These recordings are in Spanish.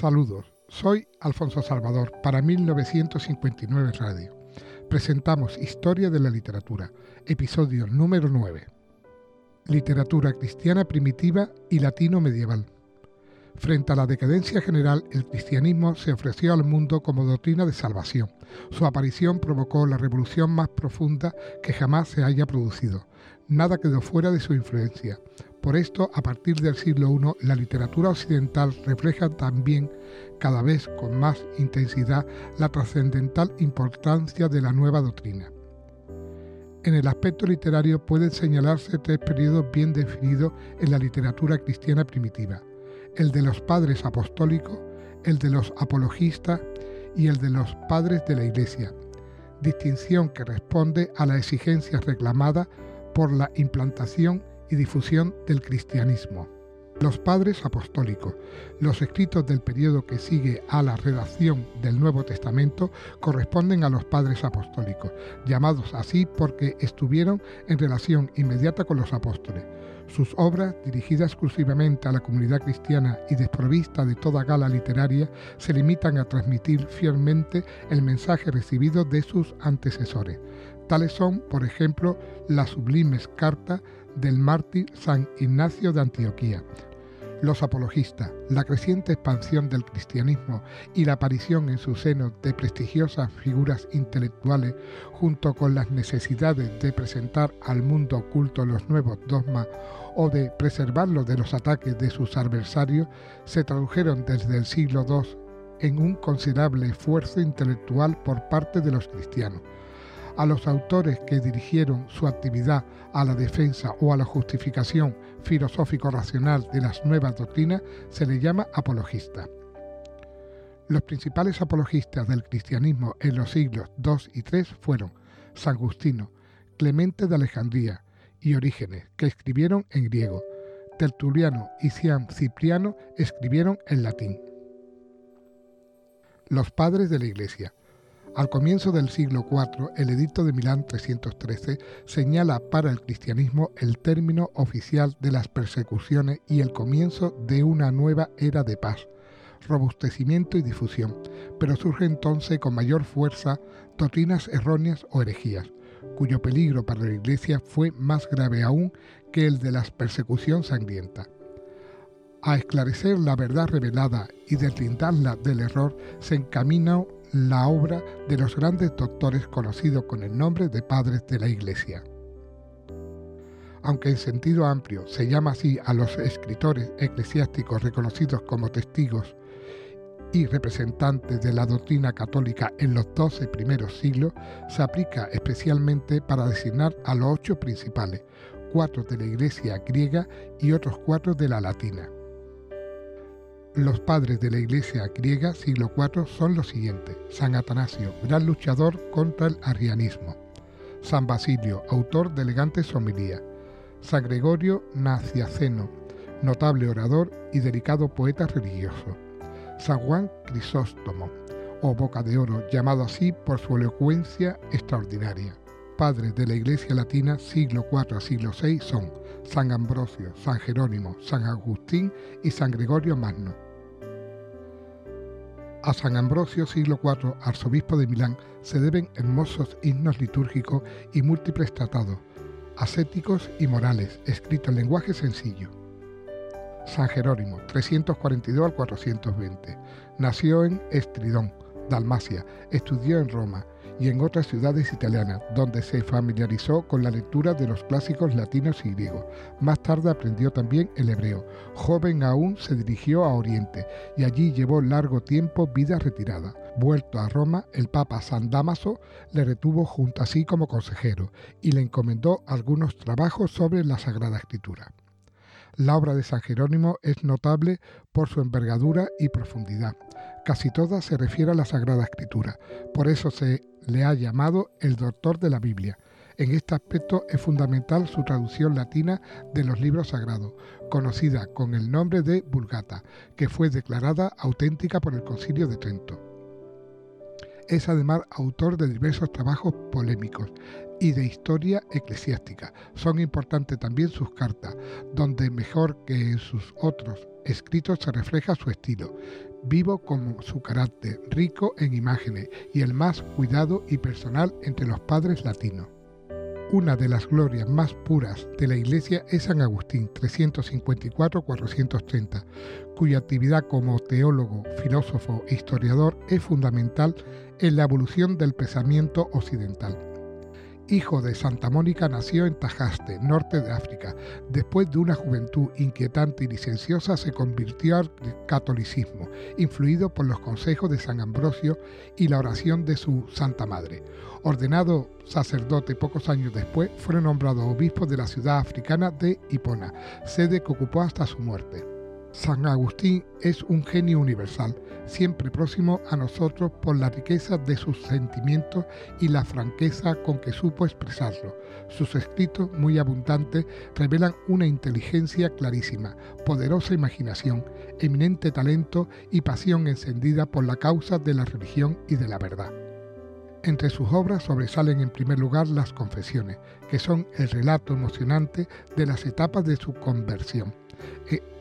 Saludos, soy Alfonso Salvador para 1959 Radio. Presentamos Historia de la Literatura, episodio número 9. Literatura cristiana primitiva y latino medieval. Frente a la decadencia general, el cristianismo se ofreció al mundo como doctrina de salvación. Su aparición provocó la revolución más profunda que jamás se haya producido. Nada quedó fuera de su influencia. Por esto, a partir del siglo I, la literatura occidental refleja también cada vez con más intensidad la trascendental importancia de la nueva doctrina. En el aspecto literario pueden señalarse tres periodos bien definidos en la literatura cristiana primitiva, el de los padres apostólicos, el de los apologistas y el de los padres de la Iglesia, distinción que responde a la exigencia reclamada por la implantación y difusión del cristianismo. Los padres apostólicos. Los escritos del periodo que sigue a la redacción del Nuevo Testamento corresponden a los padres apostólicos, llamados así porque estuvieron en relación inmediata con los apóstoles. Sus obras, dirigidas exclusivamente a la comunidad cristiana y desprovista de toda gala literaria, se limitan a transmitir fielmente el mensaje recibido de sus antecesores. Tales son, por ejemplo, las sublimes cartas del mártir San Ignacio de Antioquía, los apologistas, la creciente expansión del cristianismo y la aparición en su seno de prestigiosas figuras intelectuales, junto con las necesidades de presentar al mundo oculto los nuevos dogmas o de preservarlo de los ataques de sus adversarios, se tradujeron desde el siglo II en un considerable esfuerzo intelectual por parte de los cristianos a los autores que dirigieron su actividad a la defensa o a la justificación filosófico-racional de las nuevas doctrinas se le llama apologista. Los principales apologistas del cristianismo en los siglos II y III fueron San Agustino, Clemente de Alejandría y Orígenes, que escribieron en griego. Tertuliano y Cian Cipriano escribieron en latín. Los padres de la Iglesia. Al comienzo del siglo IV, el Edicto de Milán 313 señala para el cristianismo el término oficial de las persecuciones y el comienzo de una nueva era de paz, robustecimiento y difusión, pero surge entonces con mayor fuerza doctrinas erróneas o herejías, cuyo peligro para la Iglesia fue más grave aún que el de la persecución sangrienta. A esclarecer la verdad revelada y deslindarla del error se encaminó la obra de los grandes doctores conocidos con el nombre de padres de la Iglesia. Aunque en sentido amplio se llama así a los escritores eclesiásticos reconocidos como testigos y representantes de la doctrina católica en los doce primeros siglos, se aplica especialmente para designar a los ocho principales, cuatro de la Iglesia griega y otros cuatro de la latina. Los padres de la Iglesia griega siglo IV son los siguientes. San Atanasio, gran luchador contra el arrianismo. San Basilio, autor de elegantes homilías. San Gregorio Naciaceno, notable orador y delicado poeta religioso. San Juan Crisóstomo, o Boca de Oro, llamado así por su elocuencia extraordinaria. Padres de la Iglesia Latina siglo IV a siglo VI son San Ambrosio, San Jerónimo, San Agustín y San Gregorio Magno. A San Ambrosio, siglo IV, arzobispo de Milán, se deben hermosos himnos litúrgicos y múltiples tratados, ascéticos y morales, escritos en lenguaje sencillo. San Jerónimo, 342 al 420, nació en Estridón, Dalmacia, estudió en Roma y en otras ciudades italianas, donde se familiarizó con la lectura de los clásicos latinos y griegos. Más tarde aprendió también el hebreo. Joven aún se dirigió a Oriente y allí llevó largo tiempo vida retirada. Vuelto a Roma, el Papa San Damaso le retuvo junto a sí como consejero y le encomendó algunos trabajos sobre la Sagrada Escritura. La obra de San Jerónimo es notable por su envergadura y profundidad. Casi toda se refiere a la Sagrada Escritura, por eso se le ha llamado el doctor de la Biblia. En este aspecto es fundamental su traducción latina de los libros sagrados, conocida con el nombre de Vulgata, que fue declarada auténtica por el Concilio de Trento. Es además autor de diversos trabajos polémicos y de historia eclesiástica. Son importantes también sus cartas, donde mejor que en sus otros escritos se refleja su estilo, vivo como su carácter, rico en imágenes y el más cuidado y personal entre los padres latinos. Una de las glorias más puras de la Iglesia es San Agustín, 354-430, cuya actividad como teólogo, filósofo e historiador es fundamental en la evolución del pensamiento occidental hijo de Santa Mónica, nació en Tajaste, norte de África. Después de una juventud inquietante y licenciosa, se convirtió al catolicismo, influido por los consejos de San Ambrosio y la oración de su Santa Madre. Ordenado sacerdote pocos años después, fue nombrado obispo de la ciudad africana de Hipona, sede que ocupó hasta su muerte. San Agustín es un genio universal, siempre próximo a nosotros por la riqueza de sus sentimientos y la franqueza con que supo expresarlo. Sus escritos, muy abundantes, revelan una inteligencia clarísima, poderosa imaginación, eminente talento y pasión encendida por la causa de la religión y de la verdad. Entre sus obras sobresalen en primer lugar las confesiones, que son el relato emocionante de las etapas de su conversión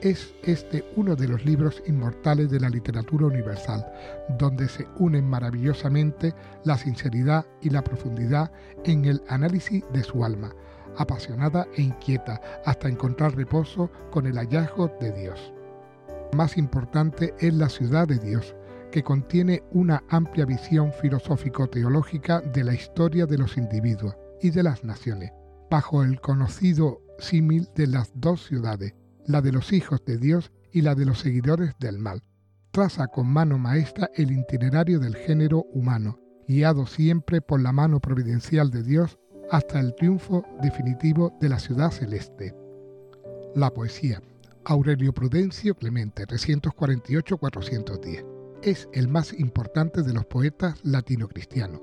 es este uno de los libros inmortales de la literatura universal, donde se unen maravillosamente la sinceridad y la profundidad en el análisis de su alma, apasionada e inquieta, hasta encontrar reposo con el hallazgo de Dios. Más importante es la ciudad de Dios, que contiene una amplia visión filosófico-teológica de la historia de los individuos y de las naciones, bajo el conocido símil de las dos ciudades, la de los hijos de Dios y la de los seguidores del mal. Traza con mano maestra el itinerario del género humano, guiado siempre por la mano providencial de Dios hasta el triunfo definitivo de la ciudad celeste. La poesía. Aurelio Prudencio Clemente, 348-410. Es el más importante de los poetas latino-cristianos.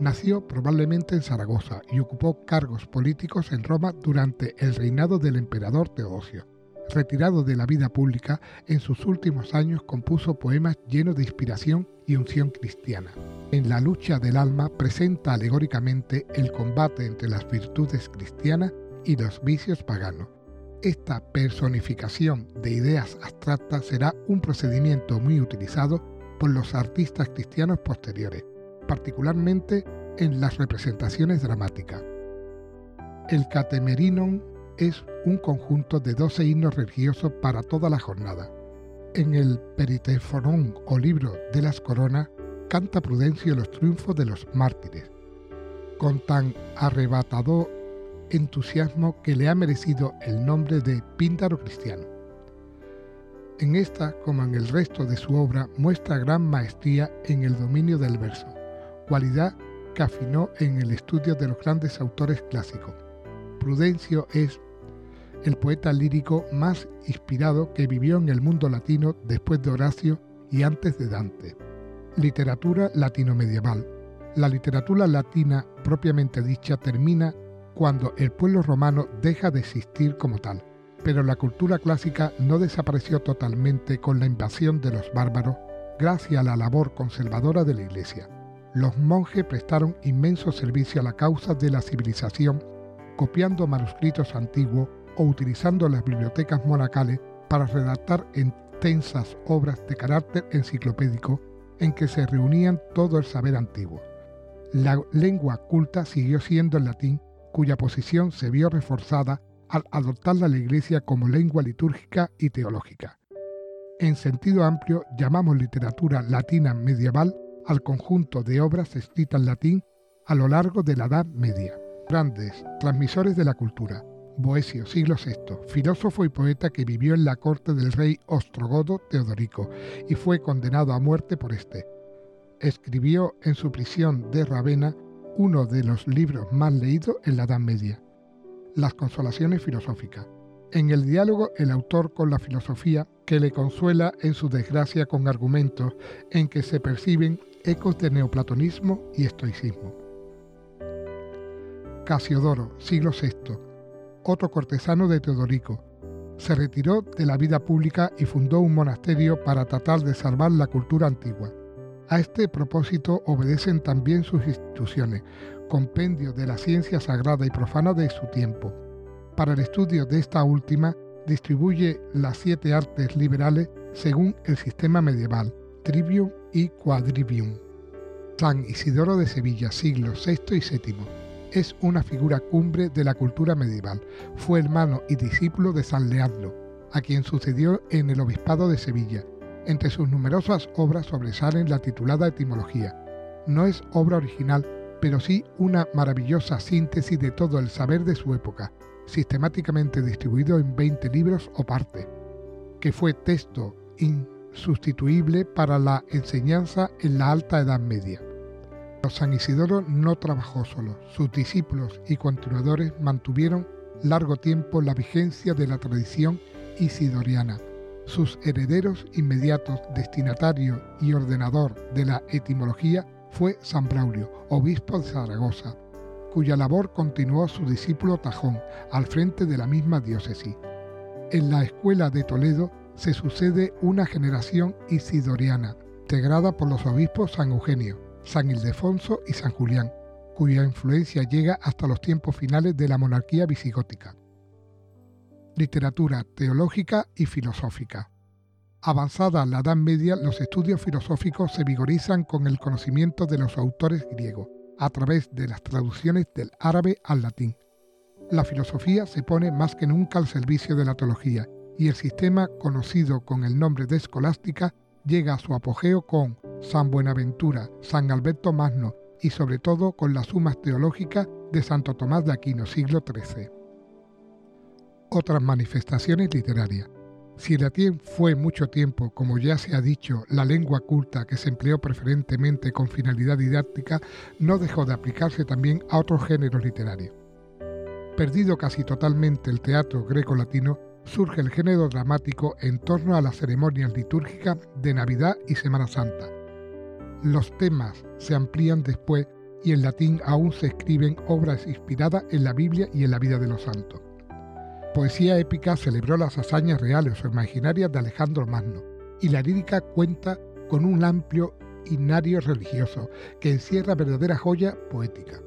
Nació probablemente en Zaragoza y ocupó cargos políticos en Roma durante el reinado del emperador Teodosio. Retirado de la vida pública, en sus últimos años compuso poemas llenos de inspiración y unción cristiana. En La lucha del alma presenta alegóricamente el combate entre las virtudes cristianas y los vicios paganos. Esta personificación de ideas abstractas será un procedimiento muy utilizado por los artistas cristianos posteriores, particularmente en las representaciones dramáticas. El Catemerinon es un conjunto de 12 himnos religiosos para toda la jornada. En el Peritefonón o libro de las coronas canta Prudencio los triunfos de los mártires, con tan arrebatador entusiasmo que le ha merecido el nombre de Píndaro cristiano. En esta, como en el resto de su obra, muestra gran maestría en el dominio del verso, cualidad que afinó en el estudio de los grandes autores clásicos. Prudencio es el poeta lírico más inspirado que vivió en el mundo latino después de Horacio y antes de Dante. Literatura latino-medieval. La literatura latina propiamente dicha termina cuando el pueblo romano deja de existir como tal, pero la cultura clásica no desapareció totalmente con la invasión de los bárbaros gracias a la labor conservadora de la Iglesia. Los monjes prestaron inmenso servicio a la causa de la civilización, copiando manuscritos antiguos o utilizando las bibliotecas monacales para redactar extensas obras de carácter enciclopédico en que se reunían todo el saber antiguo. La lengua culta siguió siendo el latín, cuya posición se vio reforzada al adoptarla la Iglesia como lengua litúrgica y teológica. En sentido amplio, llamamos literatura latina medieval al conjunto de obras escritas en latín a lo largo de la Edad Media. Grandes transmisores de la cultura, Boesio, siglo VI, filósofo y poeta que vivió en la corte del rey ostrogodo Teodorico y fue condenado a muerte por este. Escribió en su prisión de Ravenna uno de los libros más leídos en la Edad Media, Las Consolaciones Filosóficas. En el diálogo el autor con la filosofía que le consuela en su desgracia con argumentos en que se perciben ecos de neoplatonismo y estoicismo. Casiodoro, siglo VI, otro cortesano de Teodorico. Se retiró de la vida pública y fundó un monasterio para tratar de salvar la cultura antigua. A este propósito obedecen también sus instituciones, compendio de la ciencia sagrada y profana de su tiempo. Para el estudio de esta última, distribuye las siete artes liberales según el sistema medieval, trivium y quadrivium. San Isidoro de Sevilla, siglos VI y VII, es una figura cumbre de la cultura medieval. Fue hermano y discípulo de San Leandro, a quien sucedió en el obispado de Sevilla. Entre sus numerosas obras sobresalen la titulada Etimología. No es obra original, pero sí una maravillosa síntesis de todo el saber de su época, sistemáticamente distribuido en 20 libros o partes, que fue texto insustituible para la enseñanza en la Alta Edad Media. San Isidoro no trabajó solo, sus discípulos y continuadores mantuvieron largo tiempo la vigencia de la tradición isidoriana. Sus herederos inmediatos, destinatario y ordenador de la etimología, fue San Braulio, obispo de Zaragoza, cuya labor continuó su discípulo Tajón, al frente de la misma diócesis. En la escuela de Toledo se sucede una generación isidoriana, integrada por los obispos San Eugenio, San Ildefonso y San Julián, cuya influencia llega hasta los tiempos finales de la monarquía visigótica. Literatura teológica y filosófica. Avanzada la Edad Media, los estudios filosóficos se vigorizan con el conocimiento de los autores griegos, a través de las traducciones del árabe al latín. La filosofía se pone más que nunca al servicio de la teología, y el sistema conocido con el nombre de escolástica llega a su apogeo con San Buenaventura, San Alberto Magno y sobre todo con las sumas teológicas de Santo Tomás de Aquino, siglo XIII. Otras manifestaciones literarias. Si el latín fue mucho tiempo, como ya se ha dicho, la lengua culta que se empleó preferentemente con finalidad didáctica, no dejó de aplicarse también a otros géneros literarios. Perdido casi totalmente el teatro greco-latino, surge el género dramático en torno a las ceremonias litúrgicas de Navidad y Semana Santa, los temas se amplían después y en latín aún se escriben obras inspiradas en la Biblia y en la vida de los santos. Poesía épica celebró las hazañas reales o imaginarias de Alejandro Magno, y la lírica cuenta con un amplio himnario religioso que encierra verdadera joya poética.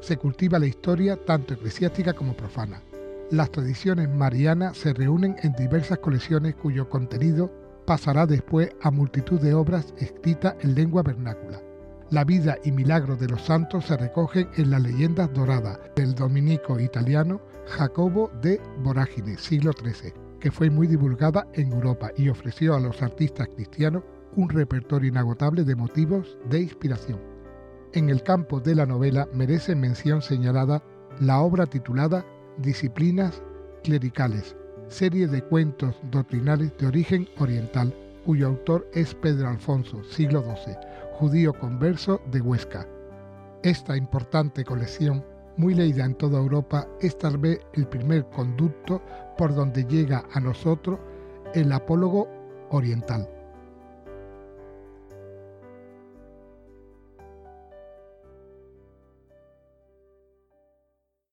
Se cultiva la historia tanto eclesiástica como profana. Las tradiciones marianas se reúnen en diversas colecciones cuyo contenido pasará después a multitud de obras escritas en lengua vernácula. La vida y milagros de los santos se recogen en las leyendas doradas del dominico italiano Jacobo de Vorágine, siglo XIII, que fue muy divulgada en Europa y ofreció a los artistas cristianos un repertorio inagotable de motivos de inspiración. En el campo de la novela merece mención señalada la obra titulada Disciplinas clericales, serie de cuentos doctrinales de origen oriental, cuyo autor es Pedro Alfonso, siglo XII, judío converso de Huesca. Esta importante colección, muy leída en toda Europa, es tal vez el primer conducto por donde llega a nosotros el apólogo oriental.